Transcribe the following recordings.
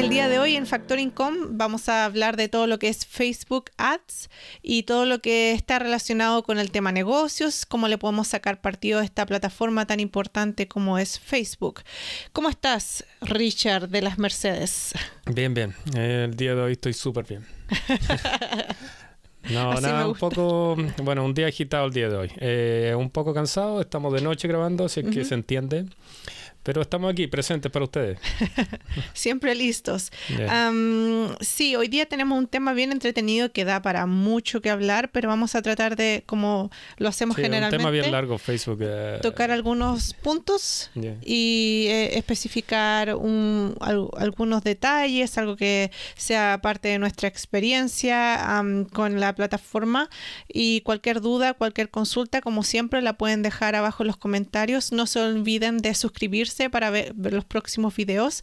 El día de hoy en Factoring.com vamos a hablar de todo lo que es Facebook Ads y todo lo que está relacionado con el tema negocios, cómo le podemos sacar partido a esta plataforma tan importante como es Facebook. ¿Cómo estás, Richard de las Mercedes? Bien, bien. El día de hoy estoy súper bien. No, nada, un poco, bueno, un día agitado el día de hoy. Eh, un poco cansado, estamos de noche grabando, así que se entiende. Pero estamos aquí presentes para ustedes. Siempre listos. sí, hoy día tenemos un tema bien entretenido que da para mucho que hablar, pero vamos a tratar de, como lo hacemos generalmente, un tema bien largo, Facebook. Eh, tocar algunos puntos y eh, especificar un, algunos detalles, algo que sea parte de nuestra experiencia con la plataforma. Y cualquier duda, cualquier consulta, como siempre, la pueden dejar abajo en los comentarios. No se olviden de suscribirse para ver, los próximos videos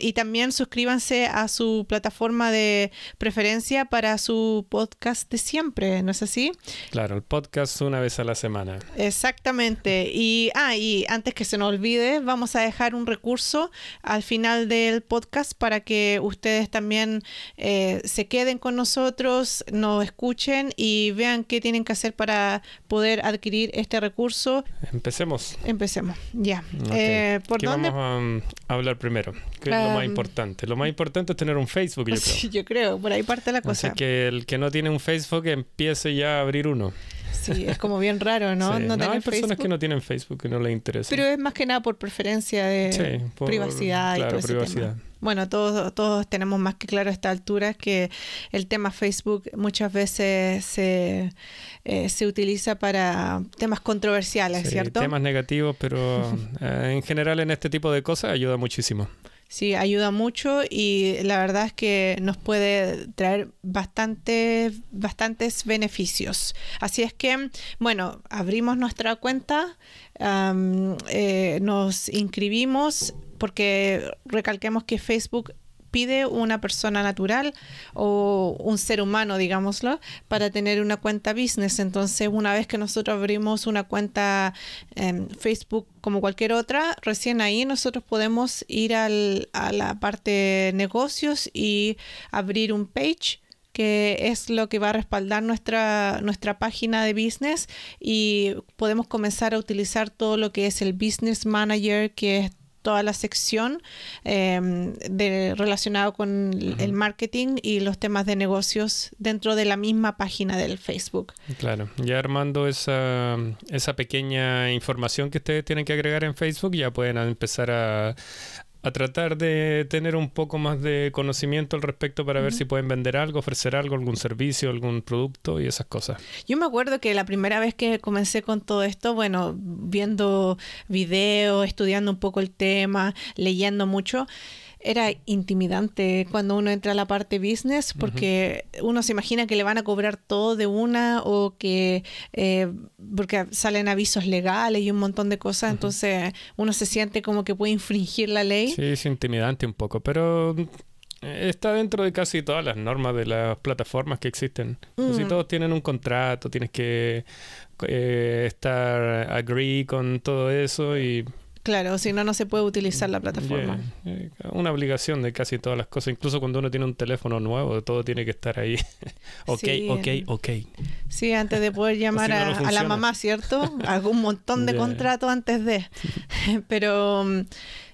y también suscríbanse a su plataforma de preferencia para su podcast de siempre, ¿no es así? Claro, el podcast una vez a la semana. Exactamente. Y, ah, y antes que se nos olvide, vamos a dejar un recurso al final del podcast para que ustedes también eh, se queden con nosotros, nos escuchen y vean qué tienen que hacer para poder adquirir este recurso. Empecemos. Empecemos, ya. Eh, ¿Por ¿Qué vamos mm, a, hablar primero? ¿Qué es lo más importante? Lo más importante es tener un Facebook, yo creo. yo creo, por ahí parte la cosa. Así que el que no tiene un Facebook empiece ya a abrir uno. Sí, es como bien raro, ¿no? No, hay personas que no tienen Facebook que no les interesa. Pero es más que nada por preferencia de privacidad y todo privacidad. Bueno, todos, todos tenemos más que claro a esta altura que el tema Facebook muchas veces se, eh, se utiliza para temas controversiales, ¿cierto? Temas negativos, pero eh, en general en este tipo de cosas ayuda muchísimo. Sí, ayuda mucho y la verdad es que nos puede traer bastante, bastantes beneficios. Así es que, bueno, abrimos nuestra cuenta, eh, nos inscribimos porque recalquemos que Facebook pide una persona natural o un ser humano, digámoslo, para tener una cuenta business. Entonces, una vez que nosotros abrimos una cuenta en Facebook como cualquier otra, recién ahí nosotros podemos ir al, a la parte negocios y abrir un page que es lo que va a respaldar nuestra, nuestra página de business y podemos comenzar a utilizar todo lo que es el Business Manager, que es toda la sección em, de, relacionado con el marketing y los temas de negocios dentro de la misma página del Facebook. Claro, ya armando esa, esa pequeña información que ustedes tienen que agregar en Facebook, ya pueden empezar a, a tratar de tener un poco más de conocimiento al respecto para ver si pueden vender algo, ofrecer algo, algún servicio, algún producto y esas cosas. Yo me acuerdo que la primera vez que comencé con todo esto, bueno, viendo videos, estudiando un poco el tema, leyendo mucho, era intimidante cuando uno entra a la parte business porque uno se imagina que le van a cobrar todo de una o que eh, porque salen avisos legales y un montón de cosas, entonces uno se siente como que puede infringir la ley. Sí, es intimidante un poco, pero eh, está dentro de casi todas las normas de las plataformas que existen. Si mm. todos tienen un contrato, tienes que eh, estar agree con todo eso y Claro, si no, no se puede utilizar la plataforma. Una obligación de casi todas las cosas. Incluso cuando uno tiene un teléfono nuevo, todo tiene que estar ahí. ok, ok, ok. Sí, antes de poder llamar a, la mamá, ¿cierto? Algún montón de contratos antes de. Pero mm,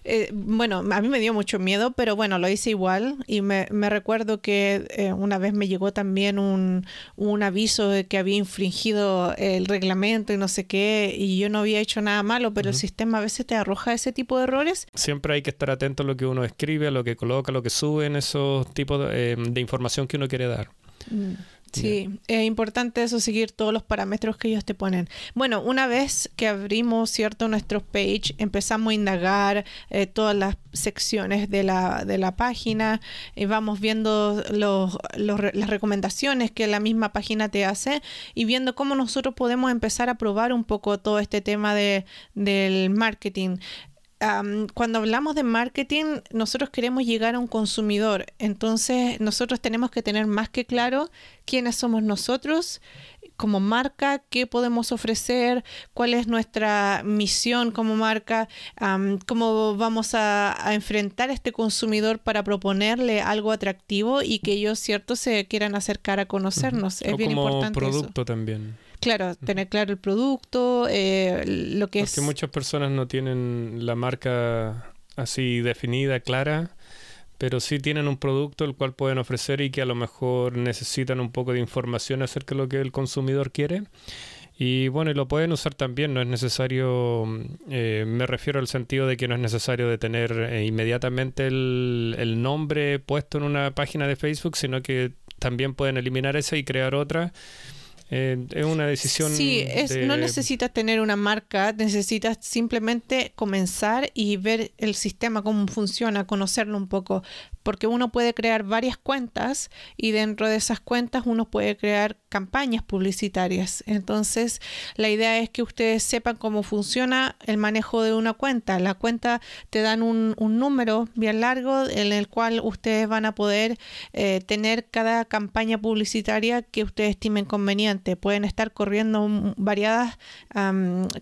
eh, bueno, a mí me dio mucho miedo, pero bueno, lo hice igual y me, recuerdo que eh, una vez me llegó también un, un, aviso de que había infringido el reglamento y no sé qué y yo no había hecho nada malo, pero el sistema a veces te arroja ese tipo de errores. Siempre hay que estar atento a lo que uno escribe, a lo que coloca, a lo que sube en esos tipos de, eh, de información que uno quiere dar. Mm. Sí, es importante eso, seguir todos los parámetros que ellos te ponen. Bueno, una vez que abrimos, ¿cierto?, nuestro page, empezamos a indagar eh, todas las secciones de la, de la página y vamos viendo los, las recomendaciones que la misma página te hace y viendo cómo nosotros podemos empezar a probar un poco todo este tema de, del marketing cuando hablamos de marketing, nosotros queremos llegar a un consumidor. Entonces, nosotros tenemos que tener más que claro quiénes somos nosotros, como marca, qué podemos ofrecer, cuál es nuestra misión como marca, cómo vamos a, enfrentar a este consumidor para proponerle algo atractivo y que ellos, cierto, se quieran acercar a conocernos. Es bien como importante. producto también. Claro, tener claro el producto, eh, lo que Porque muchas personas no tienen la marca así definida, clara pero sí tienen un producto el cual pueden ofrecer y que a lo mejor necesitan un poco de información acerca de lo que el consumidor quiere. Y bueno, y lo pueden usar también, no es necesario, eh, me refiero al sentido de que no es necesario de tener eh, inmediatamente el, el, nombre puesto en una página de Facebook, sino que también pueden eliminar esa y crear otra eh, es una decisión. Sí, es, no necesitas tener una marca, necesitas simplemente comenzar y ver el sistema, cómo funciona, conocerlo un poco porque uno puede crear varias cuentas y dentro de esas cuentas uno puede crear campañas publicitarias. Entonces, la idea es que ustedes sepan cómo funciona el manejo de una cuenta. La cuenta te dan un, número bien largo en el cual ustedes van a poder eh, tener cada campaña publicitaria que ustedes estimen conveniente. Pueden estar corriendo variadas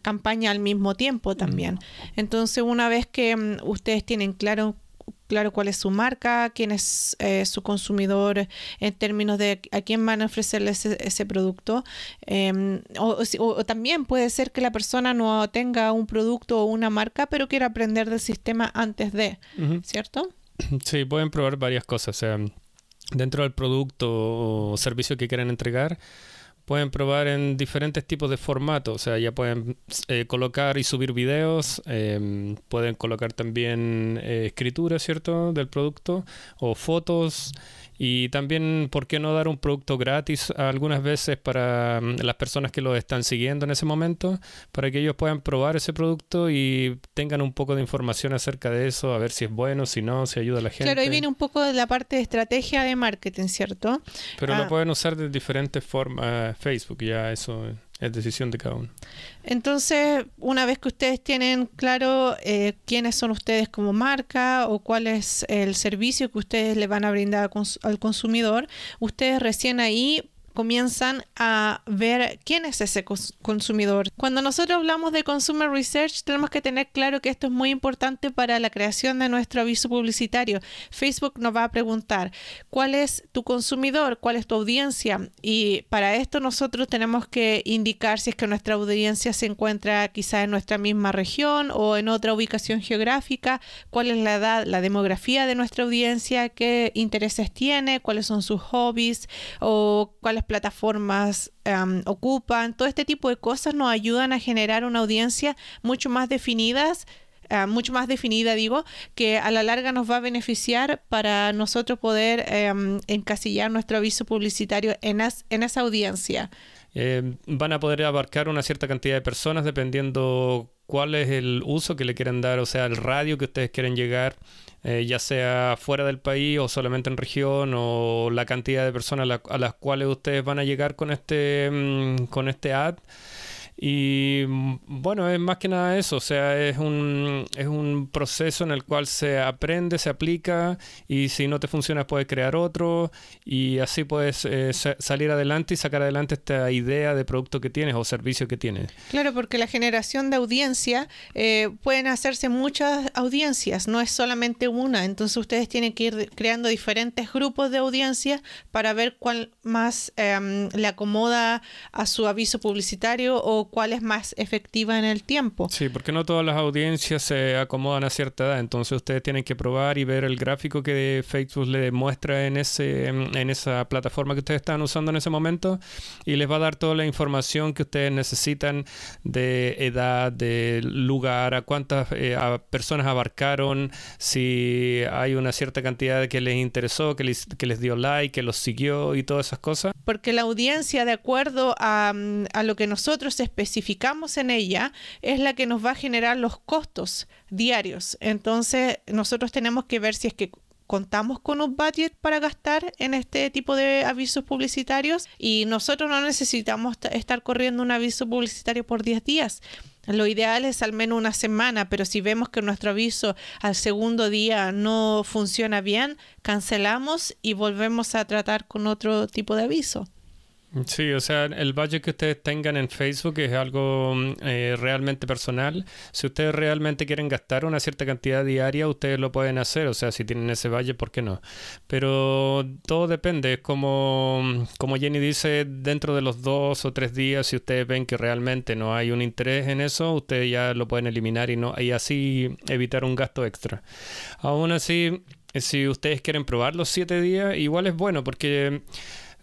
campañas al mismo tiempo también. Entonces, una vez que mm, ustedes tienen claro claro cuál es su marca, quién es eh, su consumidor en términos de a quién van a ofrecerle ese, producto. Em, o, también puede ser que la persona no tenga un producto o una marca, pero quiera aprender del sistema antes de, ¿cierto? Sí, pueden probar varias cosas. O sea, dentro del producto o servicio que quieran entregar, pueden probar en diferentes tipos de formatos, o sea, ya pueden eh, colocar y subir videos, em, pueden colocar también eh, escritura, ¿cierto?, del producto, o fotos, y también, ¿por qué no dar un producto gratis algunas veces para mm, las personas que lo están siguiendo en ese momento? Para que ellos puedan probar ese producto y tengan un poco de información acerca de eso, a ver si es bueno, si no, si ayuda a la gente. Claro, ahí viene un poco de la parte de estrategia de marketing, ¿cierto? Pero lo ah. pueden usar de diferentes formas. Facebook, ya eso es decisión de cada uno. Entonces, una vez que ustedes tienen claro eh, quiénes son ustedes como marca o cuál es el servicio que ustedes le van a brindar al consumidor, ustedes recién ahí comienzan a ver quién es ese consumidor. Cuando nosotros hablamos de consumer research, tenemos que tener claro que esto es muy importante para la creación de nuestro aviso publicitario. Facebook nos va a preguntar cuál es tu consumidor, cuál es tu audiencia y para esto nosotros tenemos que indicar si es que nuestra audiencia se encuentra quizá en nuestra misma región o en otra ubicación geográfica, cuál es la edad, la demografía de nuestra audiencia, qué intereses tiene, cuáles son sus hobbies o cuáles plataformas ocupan, todo este tipo de cosas nos ayudan a generar una audiencia mucho más definidas mucho más definida, digo, que a la larga nos va a beneficiar para nosotros poder em, encasillar nuestro aviso publicitario en, en esa audiencia. Eh, van a poder abarcar una cierta cantidad de personas dependiendo cuál es el uso que le quieren dar, o sea, el radio que ustedes quieren llegar, eh, ya sea fuera del país o solamente en región, o la cantidad de personas a, las cuales ustedes van a llegar con este, mm, con este ad. Y mm, bueno, es más que nada eso, o sea, es un, es un proceso en el cual se aprende, se aplica y si no te funciona puedes crear otro y así puedes eh, salir adelante y sacar adelante esta idea de producto que tienes o servicio que tienes. Claro, porque la generación de audiencia eh, pueden hacerse muchas audiencias, no es solamente una, entonces ustedes tienen que ir creando diferentes grupos de audiencia para ver cuál más em, le acomoda a su aviso publicitario o cuál es más efectiva en el tiempo. Sí, porque no todas las audiencias se acomodan a cierta edad, entonces ustedes tienen que probar y ver el gráfico que Facebook le muestra en, ese, en esa plataforma que ustedes están usando en ese momento y les va a dar toda la información que ustedes necesitan de edad, de lugar, a cuántas eh, personas abarcaron, si hay una cierta cantidad que les interesó, que les, que les dio like, que los siguió y todas esas cosas. Porque la audiencia, de acuerdo a, a lo que nosotros especificamos, especificamos en ella es la que nos va a generar los costos diarios. Entonces, nosotros tenemos que ver si es que contamos con un budget para gastar en este tipo de avisos publicitarios y nosotros no necesitamos estar corriendo un aviso publicitario por 10 días. Lo ideal es al menos una semana, pero si vemos que nuestro aviso al segundo día no funciona bien, cancelamos y volvemos a tratar con otro tipo de aviso. Sí, o sea, el budget que ustedes tengan en Facebook es algo mm, eh, realmente personal. Si ustedes realmente quieren gastar una cierta cantidad diaria, ustedes lo pueden hacer. O sea, si tienen ese budget, ¿por qué no? Pero todo depende. Como, mm, como Jenny dice, dentro de los dos o tres días, si ustedes ven que realmente no hay un interés en eso, ustedes ya lo pueden eliminar y, no, y así evitar un gasto extra. Aún así, si ustedes quieren probar los siete días, igual es bueno porque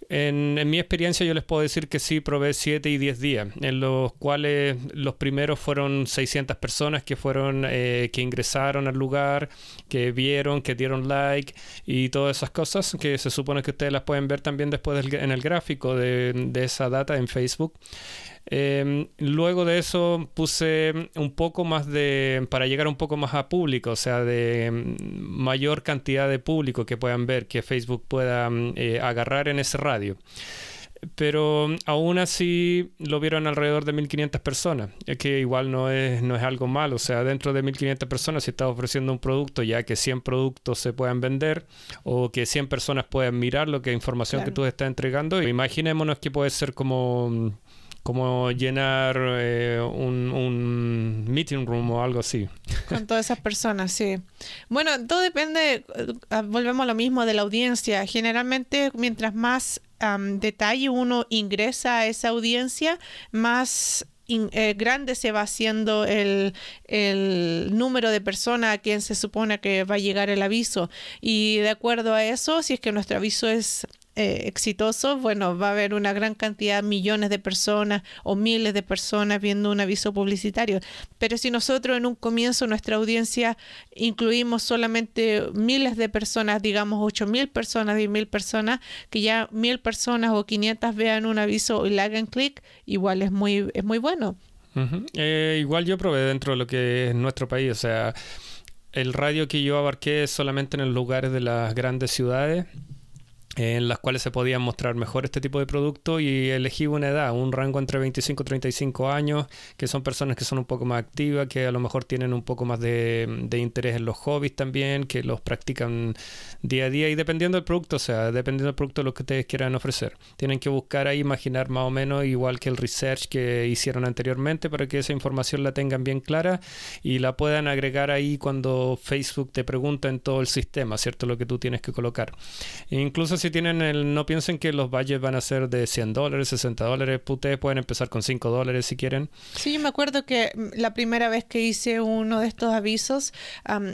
en, mi experiencia yo les puedo decir que sí probé 7 y 10 días, en los cuales los primeros fueron 600 personas que fueron, eh, que ingresaron al lugar, que vieron, que dieron like y todas esas cosas que se supone que ustedes las pueden ver también después en el gráfico de, de esa data en Facebook. Em, luego de eso puse un poco más de, para llegar un poco más a público, o sea, de mm, mayor cantidad de público que puedan ver, que Facebook pueda mm, eh, agarrar en ese radio. Pero aún así lo vieron alrededor de 1500 personas, que igual no es, no es algo malo, o sea, dentro de 1500 personas si estás ofreciendo un producto ya que 100 productos se puedan vender o que 100 personas puedan mirar lo que información que tú estás entregando, imaginémonos que puede ser como como llenar eh, un, meeting room o algo así. Con todas esas personas, sí. Bueno, todo depende, eh, volvemos a lo mismo de la audiencia. Generalmente, mientras más detalle uno ingresa a esa audiencia, más eh, grande se va haciendo el, el, número de personas a quien se supone que va a llegar el aviso. Y de acuerdo a eso, si es que nuestro aviso es eh, bueno, va a haber una gran cantidad, millones de personas o miles de personas viendo un aviso publicitario. Pero si nosotros en un comienzo nuestra audiencia incluimos solamente miles de personas, digamos ocho mil personas, diez mil personas, que ya mil personas o 500 vean un aviso y le hagan clic, igual es muy, es muy bueno. Eh, igual yo probé dentro de lo que es nuestro país, o sea, el radio que yo abarqué solamente en los lugares de las grandes ciudades en las cuales se podían mostrar mejor este tipo de producto y elegí una edad, un rango entre 25 y 35 años, que son personas que son un poco más activas, que a lo mejor tienen un poco más de, de interés en los hobbies también, que los practican día a día y dependiendo del producto, o sea, dependiendo del producto lo que ustedes quieran ofrecer. Tienen que buscar ahí, imaginar más o menos igual que el research que hicieron anteriormente para que esa información la tengan bien clara y la puedan agregar ahí cuando Facebook te pregunta en todo el sistema, ¿cierto? Lo que tú tienes que colocar. E incluso si tienen el, no piensen que los budgets van a ser de 100 dólares, 60 dólares, ustedes pueden empezar con 5 dólares si quieren. Sí, yo me acuerdo que mm, la primera vez que hice uno de estos avisos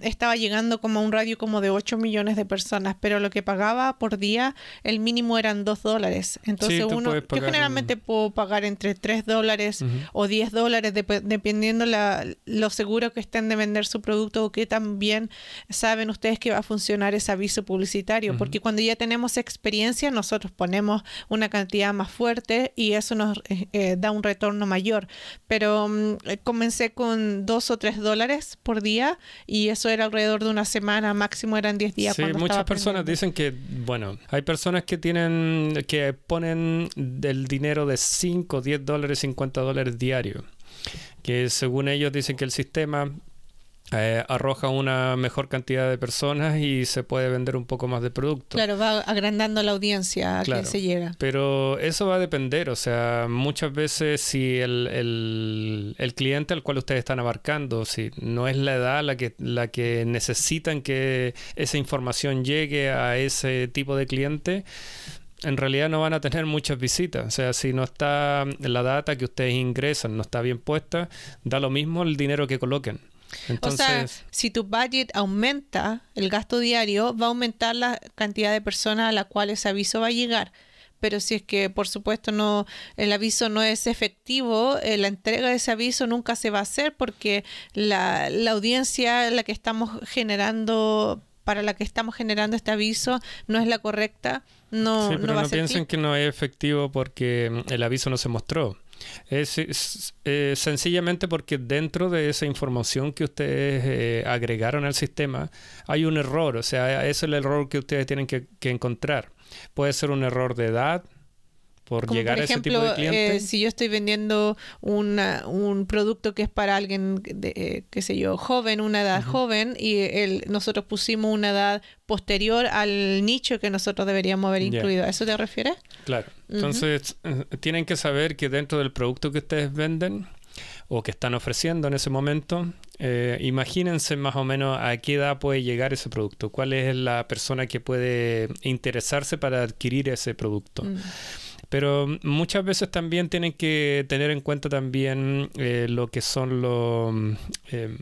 estaba llegando como a un radio como de 8 millones de personas, pero lo que pagaba por día, el mínimo eran 2 dólares. Entonces uno, yo generalmente puedo pagar entre 3 dólares o 10 dólares, dependiendo la, lo seguro que estén de vender su producto o que también saben ustedes que va a funcionar ese aviso publicitario, porque cuando ya tenemos experiencia, nosotros ponemos una cantidad más fuerte y eso nos eh, eh, da un retorno mayor. Pero mm, eh, comencé con dos o tres dólares por día y eso era alrededor de una semana, máximo eran 10 días. Sí, muchas personas dicen que, bueno, hay personas que tienen, que ponen del dinero de 5, 10 dólares, 50 dólares diario que según ellos dicen que el sistema eh, arroja una mejor cantidad de personas y se puede vender un poco más de producto. Claro, va agrandando la audiencia a que se llega. Pero eso va a depender, o sea, muchas veces si el, el, cliente al cual ustedes están abarcando, si no es la edad la que, la que necesitan que esa información llegue a ese tipo de cliente, en realidad no van a tener muchas visitas. O sea, si no está la data que ustedes ingresan, no está bien puesta, da lo mismo el dinero que coloquen. Entonces, o sea, si tu budget aumenta el gasto diario, va a aumentar la cantidad de personas a la cual ese aviso va a llegar. Pero si es que, por supuesto, no el aviso no es efectivo, eh, la entrega de ese aviso nunca se va a hacer porque la, la audiencia la que estamos generando para la que estamos generando este aviso no es la correcta, no, sí, pero no, piensen que no es efectivo porque el aviso no se mostró. Es, eh, sencillamente porque dentro de esa información que ustedes eh, agregaron al sistema hay un error, o sea, es el error que ustedes tienen que, encontrar. Puede ser un error de edad, por llegar a ese tipo de cliente. Eh, si yo estoy vendiendo un producto que es para alguien, de, eh, qué sé yo, joven, una edad joven, y el, nosotros pusimos una edad posterior al nicho que nosotros deberíamos haber incluido. ¿A eso te refieres? Claro. Entonces, eh, tienen que saber que dentro del producto que ustedes venden o que están ofreciendo en ese momento, imagínense más o menos a qué edad puede llegar ese producto, cuál es la persona que puede interesarse para adquirir ese producto. Mm. Pero muchas veces también tienen que tener en cuenta también eh, lo que son los em,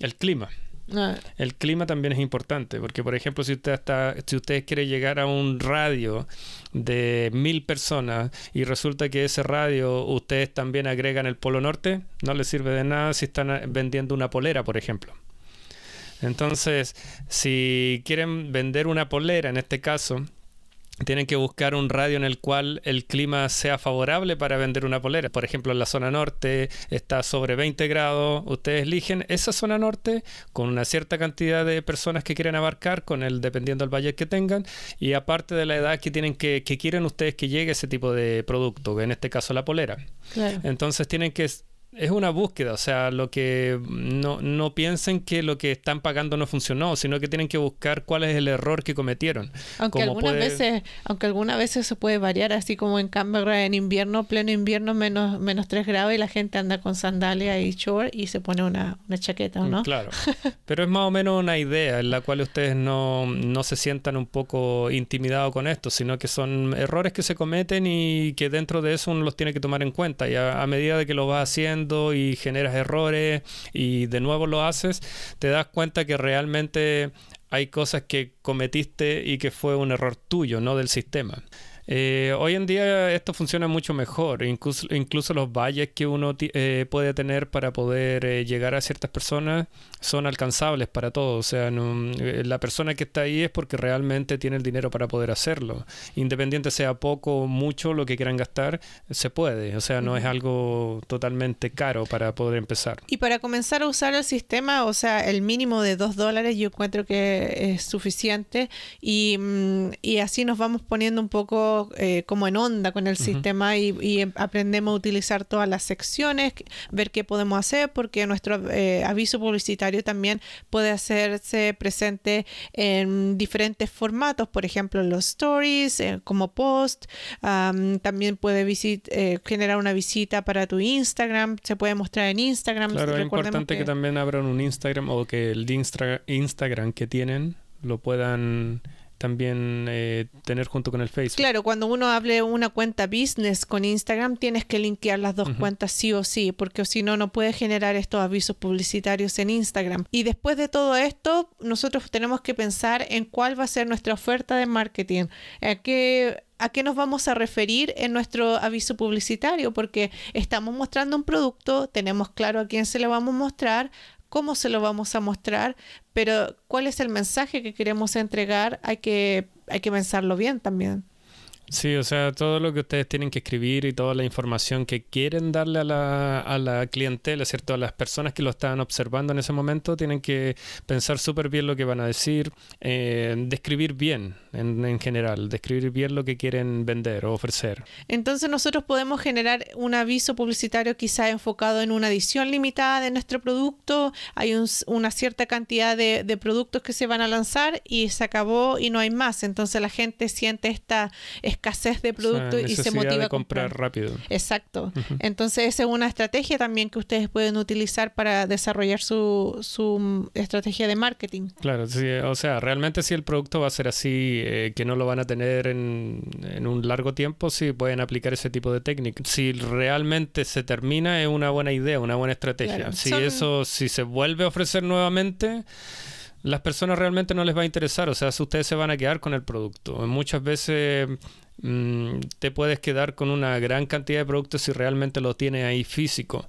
el clima. Ah. El clima también es importante, porque por ejemplo, si usted está, si ustedes quieren llegar a un radio de mil personas y resulta que ese radio ustedes también agregan el Polo Norte, no les sirve de nada si están vendiendo una polera, por ejemplo. Entonces, si quieren vender una polera, en este caso, tienen que buscar un radio en el cual el clima sea favorable para vender una polera. Por ejemplo, en la zona norte está sobre 20 grados. Ustedes eligen esa zona norte con una cierta cantidad de personas que quieren abarcar, con el dependiendo del valle que tengan, y aparte de la edad que tienen que, que quieren ustedes que llegue ese tipo de producto, en este caso la polera. Entonces tienen que es una búsqueda, o sea, lo que no, no, piensen que lo que están pagando no funcionó, sino que tienen que buscar cuál es el error que cometieron. Aunque algunas veces, aunque algunas veces se puede variar, así como en Canberra en invierno, pleno invierno, menos, menos 3 grados y la gente anda con sandalia y short y se pone una, una chaqueta, ¿no? Claro. Pero es más o menos una idea en la cual ustedes no, no se sientan un poco intimidados con esto, sino que son errores que se cometen y que dentro de eso uno los tiene que tomar en cuenta. Y a, a medida de que lo va haciendo, y generas errores y de nuevo lo haces, te das cuenta que realmente hay cosas que cometiste y que fue un error tuyo, no del sistema. Eh, hoy en día esto funciona mucho mejor, incluso, incluso los valles que uno eh, puede tener para poder eh, llegar a ciertas personas son alcanzables para todos. O sea, la persona que está ahí es porque realmente tiene el dinero para poder hacerlo. Independiente sea poco o mucho lo que quieran gastar, se puede. O sea, no es algo totalmente caro para poder empezar. Y para comenzar a usar el sistema, o sea, el mínimo de dos dólares yo encuentro que es suficiente y, mm, y así nos vamos poniendo un poco eh, como en onda con el sistema y, em, aprendemos a utilizar todas las secciones, ver qué podemos hacer, porque nuestro eh, aviso publicitario también puede hacerse presente en diferentes formatos, por ejemplo, los stories, eh, como post, también puede generar una visita para tu Instagram, se puede mostrar en Instagram. Claro, es importante que... también abran un Instagram o que el Instagram que tienen lo puedan también eh, tener junto con el Facebook. Claro, cuando uno hable una cuenta business con Instagram, tienes que linkear las dos cuentas sí o sí, porque si no, no puedes generar estos avisos publicitarios en Instagram. Y después de todo esto, nosotros tenemos que pensar en cuál va a ser nuestra oferta de marketing, a qué a qué nos vamos a referir en nuestro aviso publicitario, porque estamos mostrando un producto, tenemos claro a quién se lo vamos a mostrar, cómo se lo vamos a mostrar, pero cuál es el mensaje que queremos entregar, hay que, hay que pensarlo bien también. Sí, o sea, todo lo que ustedes tienen que escribir y toda la información que quieren darle a la, a la clientela, ¿cierto? A las personas que lo están observando en ese momento, tienen que pensar súper bien lo que van a decir, eh, describir bien en, en, general, describir bien lo que quieren vender o ofrecer. Entonces nosotros podemos generar un aviso publicitario quizá enfocado en una edición limitada de nuestro producto, hay una cierta cantidad de, de productos que se van a lanzar y se acabó y no hay más, entonces la gente siente esta escasez de producto y se motiva a comprar, rápido. Exacto. Entonces, esa es una estrategia también que ustedes pueden utilizar para desarrollar su, su estrategia de marketing. Claro, o sea, realmente si el producto va a ser así, eh, que no lo van a tener en, en, un largo tiempo, sí pueden aplicar ese tipo de técnica. Si realmente se termina, es una buena idea, una buena estrategia. Si eso, si se vuelve a ofrecer nuevamente las personas realmente no les va a interesar, o sea, si ustedes se van a quedar con el producto. Muchas veces mm, te puedes quedar con una gran cantidad de productos si realmente lo tienes ahí físico.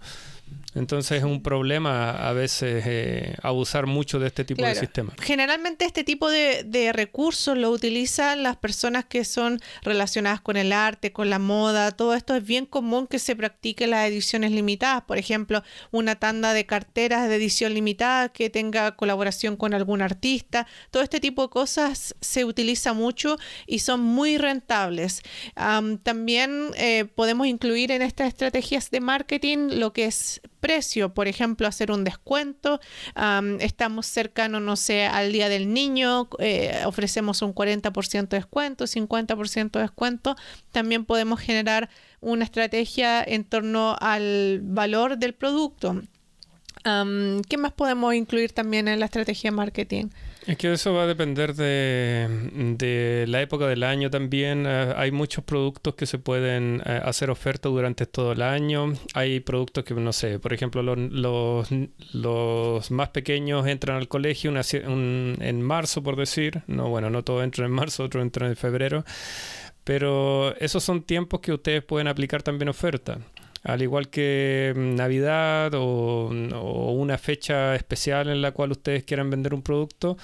Entonces es un problema a veces eh, abusar mucho de este tipo de sistemas. Generalmente este tipo de, de, recursos lo utilizan las personas que son relacionadas con el arte, con la moda, todo esto es bien común que se practique las ediciones limitadas. Por ejemplo, una tanda de carteras de edición limitada que tenga colaboración con algún artista. Todo este tipo de cosas se utiliza mucho y son muy rentables. también eh, podemos incluir en estas estrategias de marketing lo que es precio, por ejemplo, hacer un descuento. estamos cercanos, no sé, al Día del Niño, eh, ofrecemos un 40% de descuento, 50% de descuento. También podemos generar una estrategia en torno al valor del producto. ¿Qué más podemos incluir también en la estrategia de marketing? Es que eso va a depender de, la época del año también. Eh, hay muchos productos que se pueden eh, hacer ofertas durante todo el año. Hay productos que, no sé, por ejemplo, los, más pequeños entran al colegio en marzo, por decir. No, bueno, no todos entran en marzo, otros entran en febrero. Pero esos son tiempos que ustedes pueden aplicar también ofertas al igual que mm, Navidad o, una fecha especial en la cual ustedes quieran vender un producto,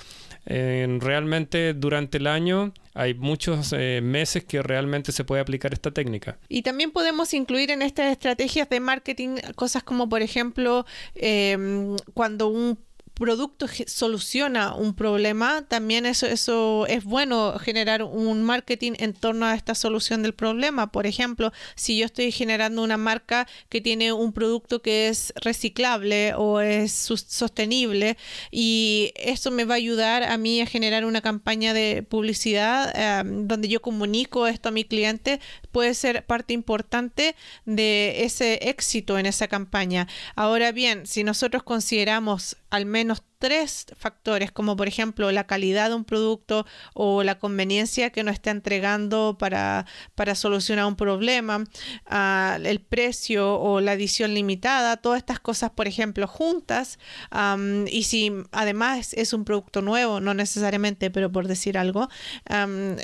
realmente durante el año hay muchos eh, meses que realmente se puede aplicar esta técnica. Y también podemos incluir en estas estrategias de marketing cosas como, por ejemplo, em, cuando un producto soluciona un problema, también eso, eso es bueno generar un marketing en torno a esta solución del problema. Por ejemplo, si yo estoy generando una marca que tiene un producto que es reciclable o es sostenible y eso me va a ayudar a mí a generar una campaña de publicidad em, donde yo comunico esto a mi cliente, puede ser parte importante de ese éxito en esa campaña. Ahora bien, si nosotros consideramos al menos not tres factores, como por ejemplo la calidad de un producto o la conveniencia que nos está entregando para, para solucionar un problema, ah, el precio o la edición limitada, todas estas cosas, por ejemplo, juntas, y si además es un producto nuevo, no necesariamente, pero por decir algo,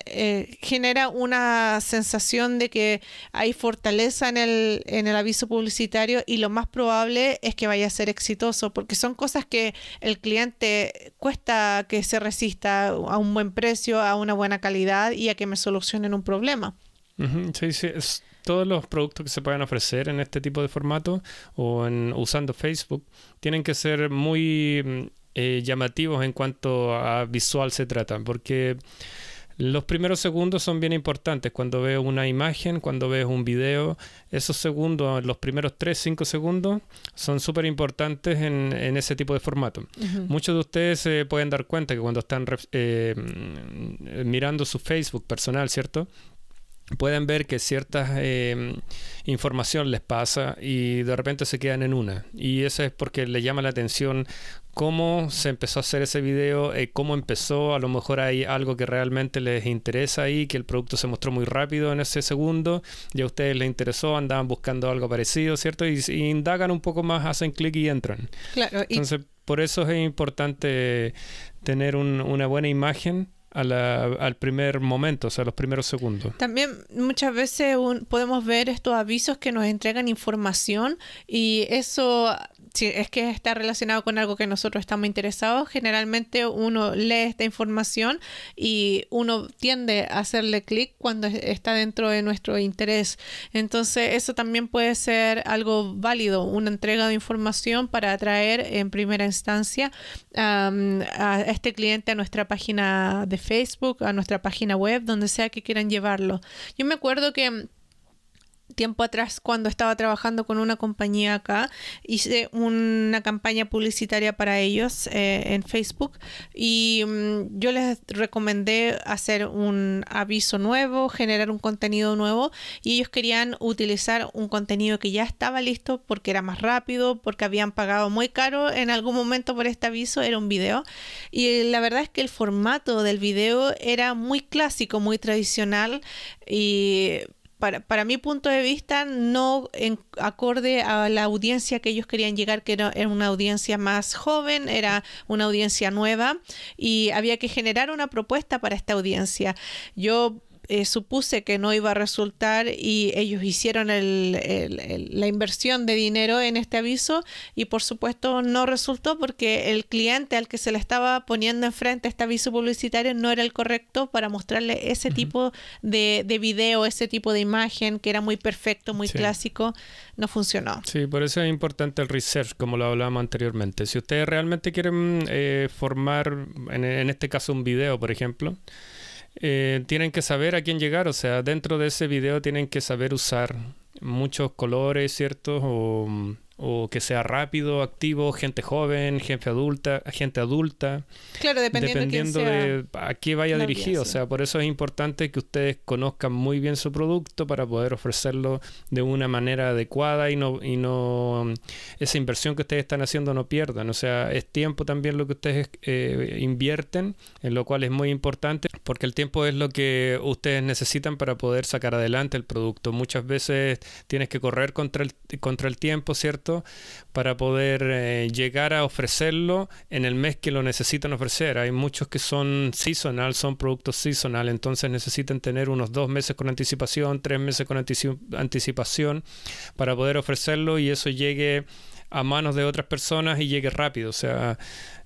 eh, genera una sensación de que hay fortaleza en el, en el aviso publicitario y lo más probable es que vaya a ser exitoso, porque son cosas que el cuesta que se resista a un buen precio, a una buena calidad y a que me solucionen un problema. Sí, sí, todos los productos que se puedan ofrecer en este tipo de formato o en, usando Facebook tienen que ser muy mm, eh, llamativos en cuanto a visual se trata, porque los primeros segundos son bien importantes. Cuando veo una imagen, cuando ves un video, esos segundos, los primeros 3, 5 segundos, son súper importantes en, ese tipo de formato. Muchos de ustedes se pueden dar cuenta que cuando están eh, mirando su Facebook personal, ¿cierto? Pueden ver que cierta eh, información les pasa y de repente se quedan en una. Y eso es porque le llama la atención cómo se empezó a hacer ese video, eh, cómo empezó, a lo mejor hay algo que realmente les interesa ahí, que el producto se mostró muy rápido en ese segundo, y a ustedes les interesó, andaban buscando algo parecido, ¿cierto? Y, indagan un poco más, hacen clic y entran. Claro. Entonces, por eso es importante tener una buena imagen al primer momento, o sea, los primeros segundos. También muchas veces podemos ver estos avisos que nos entregan información y eso si es que está relacionado con algo que nosotros estamos interesados, generalmente uno lee esta información y uno tiende a hacerle clic cuando está dentro de nuestro interés. Entonces, eso también puede ser algo válido, una entrega de información para atraer en primera instancia a este cliente a nuestra página de Facebook, a nuestra página web, donde sea que quieran llevarlo. Yo me acuerdo que tiempo atrás cuando estaba trabajando con una compañía acá, hice una campaña publicitaria para ellos eh, en Facebook y mm, yo les recomendé hacer un aviso nuevo, generar un contenido nuevo y ellos querían utilizar un contenido que ya estaba listo porque era más rápido, porque habían pagado muy caro en algún momento por este aviso, era un video. Y la verdad es que el formato del video era muy clásico, muy tradicional y para, para mi punto de vista, no en acorde a la audiencia que ellos querían llegar, que era, una audiencia más joven, era una audiencia nueva y había que generar una propuesta para esta audiencia. Yo eh, supuse que no iba a resultar y ellos hicieron la inversión de dinero en este aviso y por supuesto no resultó porque el cliente al que se le estaba poniendo enfrente este aviso publicitario no era el correcto para mostrarle ese tipo de, de, video, ese tipo de imagen que era muy perfecto, muy clásico, no funcionó. Sí, por eso es importante el research, como lo hablábamos anteriormente. Si ustedes realmente quieren eh, formar, en, en este caso un video, por ejemplo, eh, tienen que saber a quién llegar, o sea, dentro de ese video tienen que saber usar muchos colores, ¿cierto? O o que sea rápido, activo, gente joven, gente adulta, gente adulta. Claro, dependiendo, de, a qué vaya dirigido. O sea, por eso es importante que ustedes conozcan muy bien su producto para poder ofrecerlo de una manera adecuada y no, y no esa inversión que ustedes están haciendo no pierdan. O sea, es tiempo también lo que ustedes eh, invierten, en lo cual es muy importante, porque el tiempo es lo que ustedes necesitan para poder sacar adelante el producto. Muchas veces tienes que correr contra el, contra el tiempo, ¿cierto? Para poder eh, llegar a ofrecerlo en el mes que lo necesitan ofrecer. Hay muchos que son seasonal, son productos seasonal, entonces necesitan tener unos dos meses con anticipación, tres meses con anticipación para poder ofrecerlo y eso llegue a manos de otras personas y llegue rápido. O sea,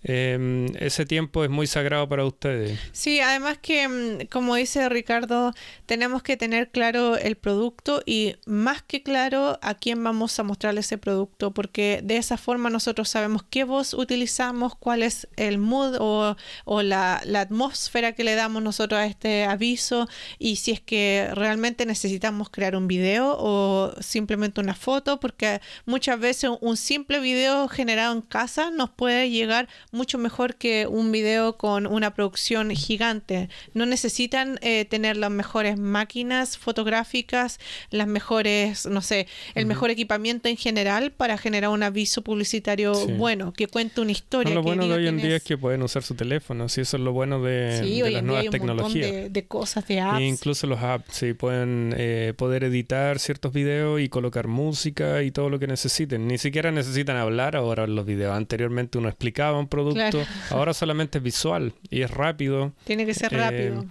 Em, ese tiempo es muy sagrado para ustedes. Sí, además que, mm, como dice Ricardo, tenemos que tener claro el producto y más que claro a quién vamos a mostrarle ese producto, porque de esa forma nosotros sabemos qué voz utilizamos, cuál es el mood o, la, la atmósfera que le damos nosotros a este aviso y si es que realmente necesitamos crear un video o simplemente una foto, porque muchas veces un simple video generado en casa nos puede llegar mucho mejor que un video con una producción gigante. No necesitan eh, tener las mejores máquinas fotográficas, las mejores, no sé, el mejor equipamiento en general para generar un aviso publicitario bueno, que cuente una historia. lo bueno de hoy en día es que pueden usar su teléfono, sí, eso es lo bueno de, las nuevas tecnologías. de, cosas, de apps. incluso los apps, sí, pueden eh, poder editar ciertos videos y colocar música y todo lo que necesiten. Ni siquiera necesitan hablar ahora en los videos. Anteriormente uno explicaba un producto Ahora solamente es visual y es rápido. Tiene que ser rápido. Eh,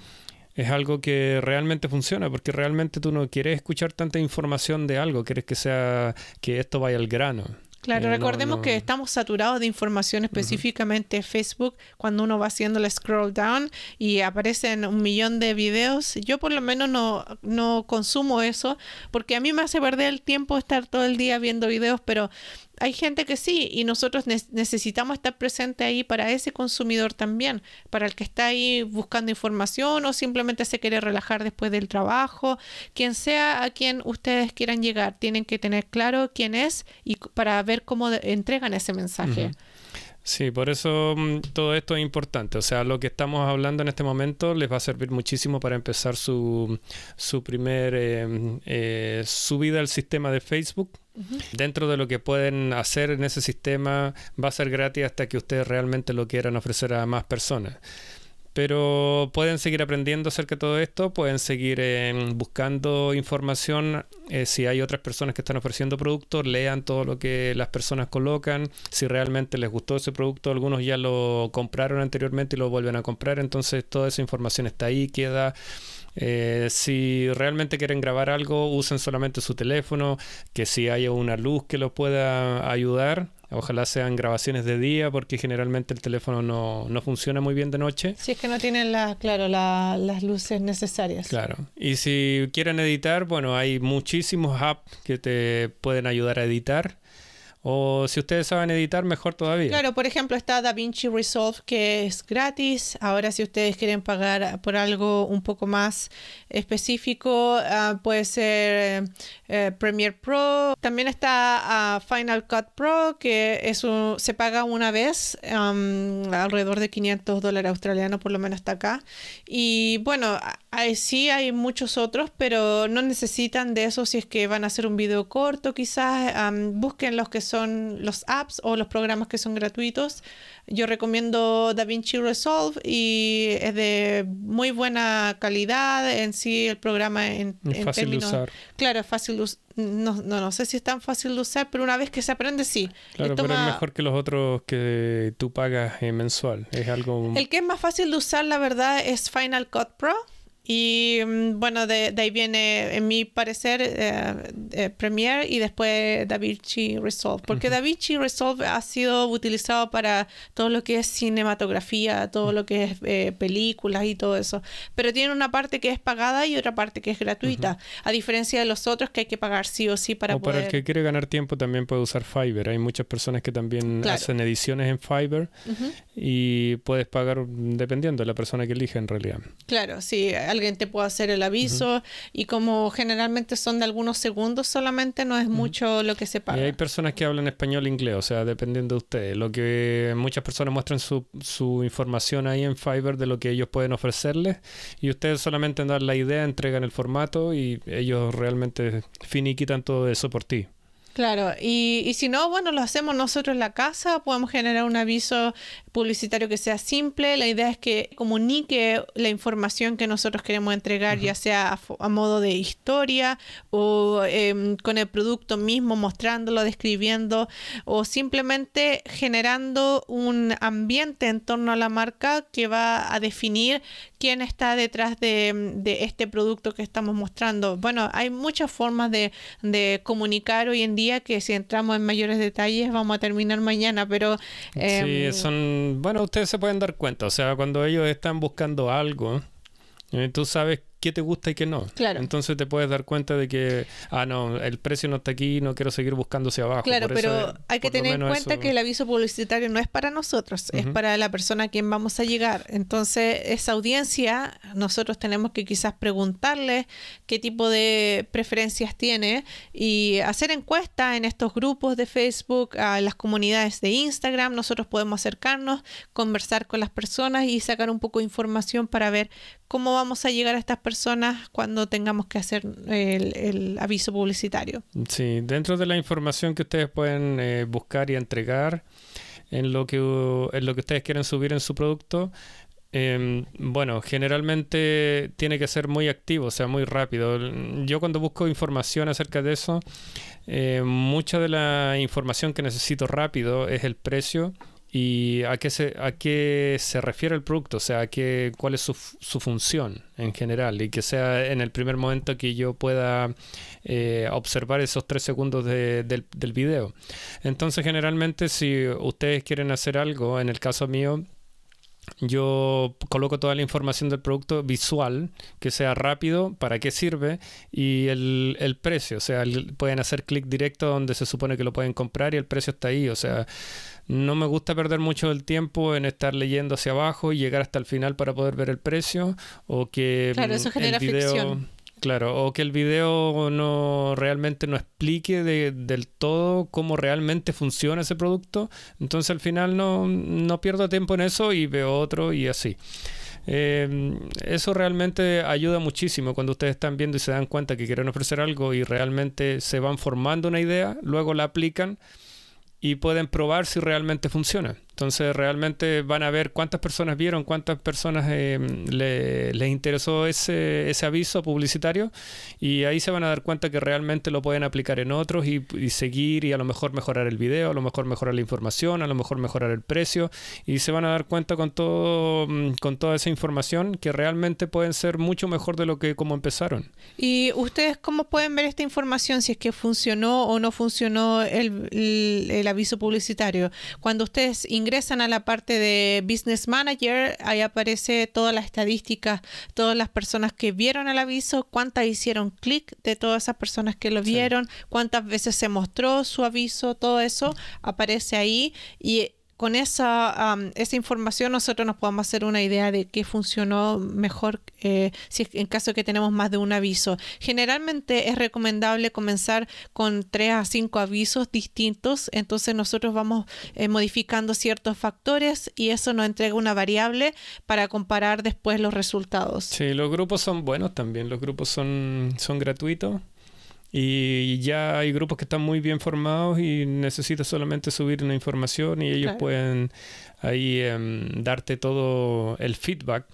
es algo que realmente funciona porque realmente tú no quieres escuchar tanta información de algo, quieres que sea que esto vaya al grano. Claro, eh, recordemos que estamos saturados de información específicamente Facebook cuando uno va haciendo el scroll down y aparecen un millón de videos. Yo por lo menos no, no consumo eso porque a mí me hace perder el tiempo estar todo el día viendo videos, pero hay gente que sí, y nosotros necesitamos estar presente ahí para ese consumidor también, para el que está ahí buscando información o simplemente se quiere relajar después del trabajo, quien sea a quien ustedes quieran llegar, tienen que tener claro quién es y para ver cómo entregan ese mensaje. Sí, por eso mm, todo esto es importante. O sea, lo que estamos hablando en este momento les va a servir muchísimo para empezar su, su primer eh, eh, subida al sistema de Facebook. Dentro de lo que pueden hacer en ese sistema va a ser gratis hasta que ustedes realmente lo quieran ofrecer a más personas. Pero pueden seguir aprendiendo acerca de todo esto, pueden seguir em, buscando información. Eh, si hay otras personas que están ofreciendo productos, lean todo lo que las personas colocan. Si realmente les gustó ese producto, algunos ya lo compraron anteriormente y lo vuelven a comprar. Entonces toda esa información está ahí, queda. Eh, si realmente quieren grabar algo, usen solamente su teléfono, que si hay una luz que los pueda ayudar, Ojalá sean grabaciones de día porque generalmente el teléfono no, no funciona muy bien de noche. Si es que no tienen la, claro, las luces necesarias. Claro. Y si quieren editar, bueno, hay muchísimos apps que te pueden ayudar a editar. O si ustedes saben editar, mejor todavía. Claro, por ejemplo, está DaVinci Resolve que es gratis. Ahora, si ustedes quieren pagar por algo un poco más específico, ah, puede ser eh, Premiere Pro. También está ah, Final Cut Pro, que es se paga una vez, alrededor de 500 dólares australianos, por lo menos está acá. Y bueno, sí hay muchos otros, pero no necesitan de eso si es que van a hacer un video corto, quizás. busquen los que son los apps o los programas que son gratuitos. Yo recomiendo DaVinci Resolve y es de muy buena calidad en sí el programa en, es fácil de usar. Claro, es fácil de usar. No, no, no, sé si es tan fácil de usar, pero una vez que se aprende, sí. Claro, pero es mejor que los otros que tú pagas mensual. Es algo... El que es más fácil de usar, la verdad, es Final Cut Pro Y mm, bueno, de, ahí viene, en mi parecer, eh, eh, Premiere y después DaVinci Resolve. Porque DaVinci Resolve ha sido utilizado para todo lo que es cinematografía, todo lo que es eh, películas y todo eso. Pero tiene una parte que es pagada y otra parte que es gratuita. A diferencia de los otros que hay que pagar sí o sí para o para el que quiere ganar tiempo también puede usar Fiverr. Hay muchas personas que también hacen ediciones en Fiverr y puedes pagar dependiendo de la persona que elige en realidad. Claro, sí alguien te puede hacer el aviso y como generalmente son de algunos segundos solamente, no es mucho lo que se paga. Y hay personas que hablan español e inglés, o sea, dependiendo de ustedes. Lo que muchas personas muestran su, su información ahí en Fiverr de lo que ellos pueden ofrecerles y ustedes solamente dan la idea, entregan el formato y ellos realmente finiquitan todo eso por ti. Claro, y, y, si no, bueno, lo hacemos nosotros en la casa, podemos generar un aviso publicitario que sea simple. La idea es que comunique la información que nosotros queremos entregar, ya sea a, modo de historia o em, con el producto mismo, mostrándolo, describiendo o simplemente generando un ambiente en torno a la marca que va a definir quién está detrás de, este producto que estamos mostrando. Bueno, hay muchas formas de, de, comunicar hoy en día que si entramos en mayores detalles vamos a terminar mañana, pero... sí, em, son bueno, ustedes se pueden dar cuenta, o sea, cuando ellos están buscando algo, eh, tú sabes qué te gusta y qué no. Claro. Entonces te puedes dar cuenta de que, ah, no, el precio no está aquí, no quiero seguir buscando hacia abajo. Claro, pero hay que tener en cuenta que el aviso publicitario no es para nosotros, es para la persona a quien vamos a llegar. Entonces, esa audiencia, nosotros tenemos que quizás preguntarle qué tipo de preferencias tiene y hacer encuestas en estos grupos de Facebook, a las comunidades de Instagram. Nosotros podemos acercarnos, conversar con las personas y sacar un poco de información para ver cómo vamos a llegar a estas personas cuando tengamos que hacer el, aviso publicitario. Sí, dentro de la información que ustedes pueden eh, buscar y entregar en lo, que, en lo que ustedes quieren subir en su producto, em, bueno, generalmente tiene que ser muy activo, o sea, muy rápido. Yo cuando busco información acerca de eso, eh, mucha de la información que necesito rápido es el precio y a qué se, a qué se refiere el producto, o sea, a qué, cuál es su, su función en general y que sea en el primer momento que yo pueda eh, observar esos tres segundos del, del video. Entonces, generalmente, si ustedes quieren hacer algo, en el caso mío, yo coloco toda la información del producto visual, que sea rápido, para qué sirve y el, el precio. O sea, pueden hacer clic directo donde se supone que lo pueden comprar y el precio está ahí. O sea, no me gusta perder mucho el tiempo en estar leyendo hacia abajo y llegar hasta el final para poder ver el precio o que claro, eso genera el video, Claro, o que el video no realmente no explique del todo cómo realmente funciona ese producto. Entonces al final no, no pierdo tiempo en eso y veo otro y así. Eh, eso realmente ayuda muchísimo cuando ustedes están viendo y se dan cuenta que quieren ofrecer algo y realmente se van formando una idea, luego la aplican y pueden probar si realmente funciona. Entonces realmente van a ver cuántas personas vieron, cuántas personas eh, les interesó ese, ese, aviso publicitario y ahí se van a dar cuenta que realmente lo pueden aplicar en otros y, seguir y a lo mejor mejorar el video, a lo mejor mejorar la información, a lo mejor mejorar el precio y se van a dar cuenta con, todo, mm, con toda esa información que realmente pueden ser mucho mejor de lo que como empezaron. ¿Y ustedes cómo pueden ver esta información si es que funcionó o no funcionó el, el, el aviso publicitario? Cuando ustedes ingresan ingresan a la parte de Business Manager, ahí aparece todas las estadísticas, todas las personas que vieron el aviso, cuántas hicieron clic de todas esas personas que lo vieron, cuántas veces se mostró su aviso, todo eso aparece ahí. Y con esa, esa información nosotros nos podemos hacer una idea de qué funcionó mejor eh, si en caso que tenemos más de un aviso. Generalmente es recomendable comenzar con tres a cinco avisos distintos, entonces nosotros vamos eh, modificando ciertos factores y eso nos entrega una variable para comparar después los resultados. Sí, los grupos son buenos también, los grupos son, son gratuitos. Y ya hay grupos que están muy bien formados y necesitas solamente subir una información y ellos pueden ahí em, darte todo el feedback.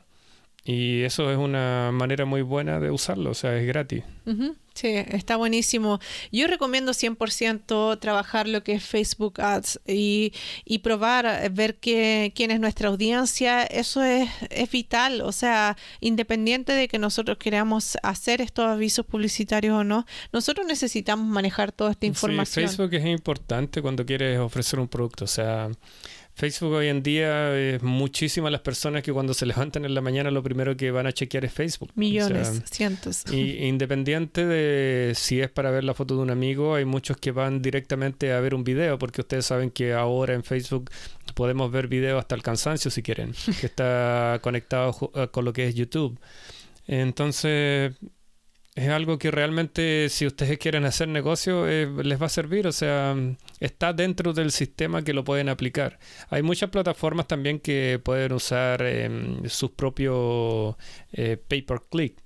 Y eso es una manera muy buena de usarlo, o sea, es gratis. Sí, está buenísimo. Yo recomiendo 100% trabajar lo que es Facebook Ads y, y probar, eh, ver que, quién es nuestra audiencia. Eso es, es vital. O sea, independiente de que nosotros queramos hacer estos avisos publicitarios o no, nosotros necesitamos manejar toda esta información. Sí, Facebook es importante cuando quieres ofrecer un producto. O sea, Facebook hoy en día es muchísimas las personas que cuando se levantan en la mañana lo primero que van a chequear es Facebook. Millones, cientos. Y independiente de si es para ver la foto de un amigo, hay muchos que van directamente a ver un video, porque ustedes saben que ahora en Facebook podemos ver videos hasta el cansancio si quieren, que está conectado con lo que es YouTube. Entonces, es algo que realmente si ustedes quieren hacer negocio eh, les va a servir, o sea, está dentro del sistema que lo pueden aplicar. Hay muchas plataformas también que pueden usar em, sus propios eh, pay per click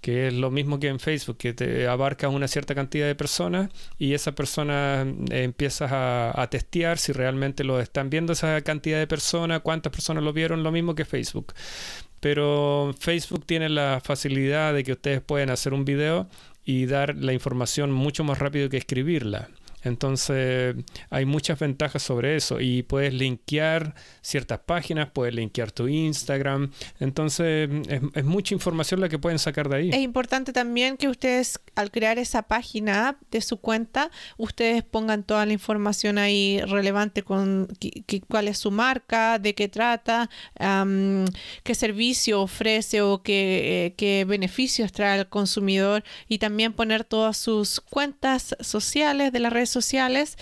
que es lo mismo que en Facebook, que te abarca una cierta cantidad de personas y esa persona eh, empiezas a, a, testear si realmente lo están viendo esa cantidad de personas, cuántas personas lo vieron, lo mismo que Facebook pero Facebook tiene la facilidad de que ustedes pueden hacer un video y dar la información mucho más rápido que escribirla. Entonces hay muchas ventajas sobre eso y puedes linkear ciertas páginas, puedes linkear tu Instagram. Entonces es, mucha información la que pueden sacar de ahí. Es importante también que ustedes al crear esa página de su cuenta, ustedes pongan toda la información ahí relevante con cuál es su marca, de qué trata, qué servicio ofrece o qué, qué beneficios trae al consumidor y también poner todas sus cuentas sociales de las redes sociales,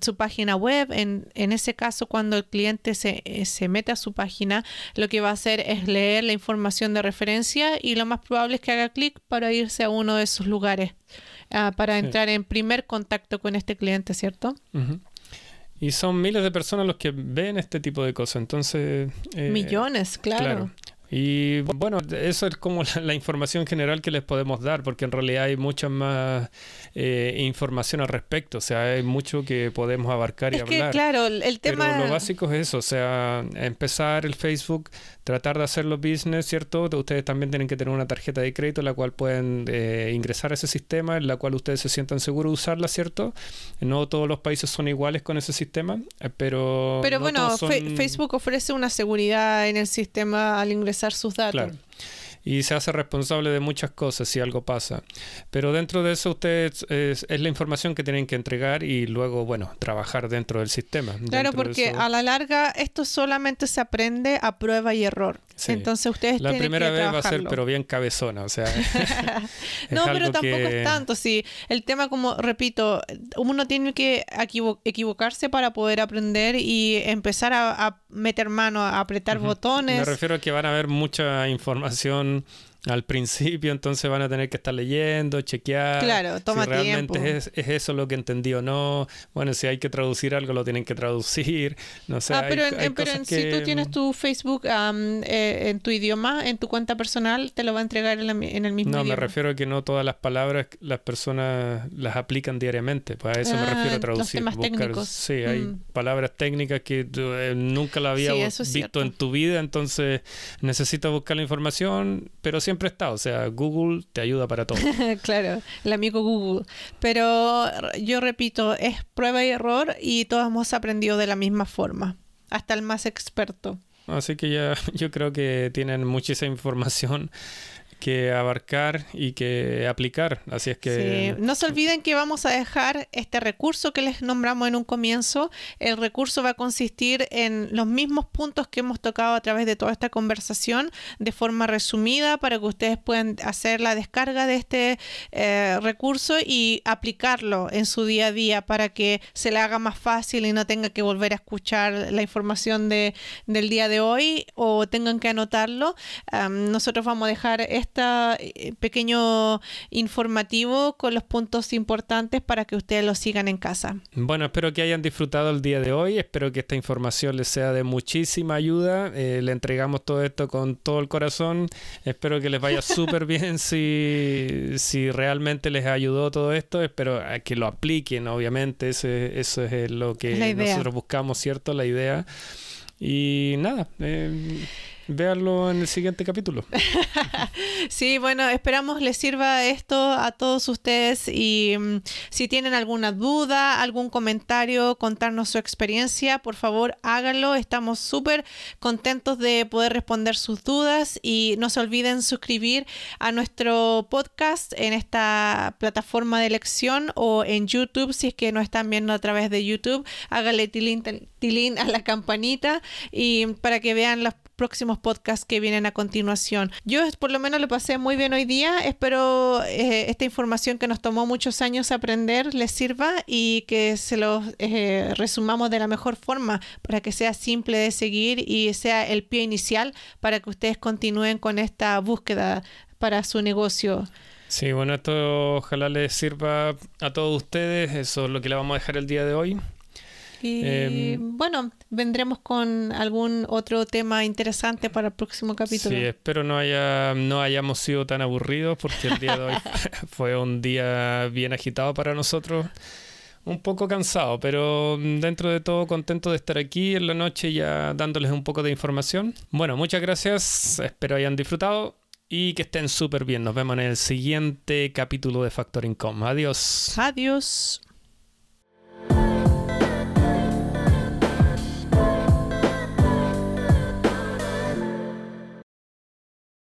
su página web. En, en, ese caso, cuando el cliente se, eh, se mete a su página, lo que va a hacer es leer la información de referencia y lo más probable es que haga clic para irse a uno de esos lugares, ah, para entrar en primer contacto con este cliente, ¿cierto? Y son miles de personas los que ven este tipo de cosas, entonces... Eh, Millones, claro. Y bueno, eso es como la, información general que les podemos dar, porque en realidad hay mucha más eh, información al respecto, o sea, hay mucho que podemos abarcar y hablar. claro, el tema... Pero lo básico es eso, o sea, empezar el Facebook, tratar de hacerlo business, ¿cierto? Ustedes también tienen que tener una tarjeta de crédito en la cual pueden eh, ingresar a ese sistema, en la cual ustedes se sientan seguros de usarla, ¿cierto? No todos los países son iguales con ese sistema, eh, pero... Pero bueno, Facebook ofrece una seguridad en el sistema al ingresar sus datos y se hace responsable de muchas cosas si algo pasa. Pero dentro de eso ustedes es, la información que tienen que entregar y luego, bueno, trabajar dentro del sistema. Claro, porque a la larga esto solamente se aprende a prueba y error. Entonces ustedes La primera vez va a ser, pero bien cabezona, o sea. no, pero tampoco es tanto. Sí, el tema, como repito, uno tiene que equivocarse para poder aprender y empezar a, meter mano, a apretar botones. Me refiero a que van a haber mucha información al principio, entonces van a tener que estar leyendo, chequear. Claro, toma si realmente Es, eso lo que entendí o no. Bueno, si hay que traducir algo, lo tienen que traducir. No sé. Ah, pero, si tú tienes tu Facebook eh, en tu idioma, en tu cuenta personal, te lo va a entregar en, el mismo no, idioma. No, me refiero a que no todas las palabras las personas las aplican diariamente. Pues a eso me ah, refiero a traducir. Los temas técnicos. Sí, hay mm. palabras técnicas que eh, nunca la había visto en tu vida, entonces necesitas buscar la información, pero siempre siempre está. O sea, Google te ayuda para todo. claro, el amigo Google. Pero yo repito, es prueba y error y todos hemos aprendido de la misma forma, hasta el más experto. Así que ya yo creo que tienen muchísima información que abarcar y que aplicar. Así es que... Sí. No se olviden que vamos a dejar este recurso que les nombramos en un comienzo. El recurso va a consistir en los mismos puntos que hemos tocado a través de toda esta conversación de forma resumida para que ustedes puedan hacer la descarga de este eh, recurso y aplicarlo en su día a día para que se le haga más fácil y no tenga que volver a escuchar la información de, del día de hoy o tengan que anotarlo. nosotros vamos a dejar este este pequeño informativo con los puntos importantes para que ustedes lo sigan en casa. Bueno, espero que hayan disfrutado el día de hoy, espero que esta información les sea de muchísima ayuda, eh, le entregamos todo esto con todo el corazón, espero que les vaya súper bien si, si realmente les ayudó todo esto, espero que lo apliquen, obviamente, ese, eso es lo que nosotros buscamos, ¿cierto? La idea. Y nada. Eh, véanlo en el siguiente capítulo. sí, bueno, esperamos les sirva esto a todos ustedes y mm, si tienen alguna duda, algún comentario, contarnos su experiencia, por favor háganlo. Estamos súper contentos de poder responder sus dudas y no se olviden suscribir a nuestro podcast en esta plataforma de elección o en YouTube si es que no están viendo a través de YouTube. Háganle tilín, tilín a la campanita y para que vean los próximos podcasts que vienen a continuación. Yo por lo menos lo pasé muy bien hoy día. Espero eh, esta información que nos tomó muchos años aprender les sirva y que se los eh, resumamos de la mejor forma para que sea simple de seguir y sea el pie inicial para que ustedes continúen con esta búsqueda para su negocio. Sí, bueno, esto ojalá les sirva a todos ustedes. Eso es lo que le vamos a dejar el día de hoy. Y em, bueno, vendremos con algún otro tema interesante para el próximo capítulo. Sí, espero no, haya, no hayamos sido tan aburridos porque el día de hoy fue un día bien agitado para nosotros. Un poco cansado, pero dentro de todo contento de estar aquí en la noche ya dándoles un poco de información. Bueno, muchas gracias, espero hayan disfrutado y que estén súper bien. Nos vemos en el siguiente capítulo de Factoring Com. Adiós. Adiós.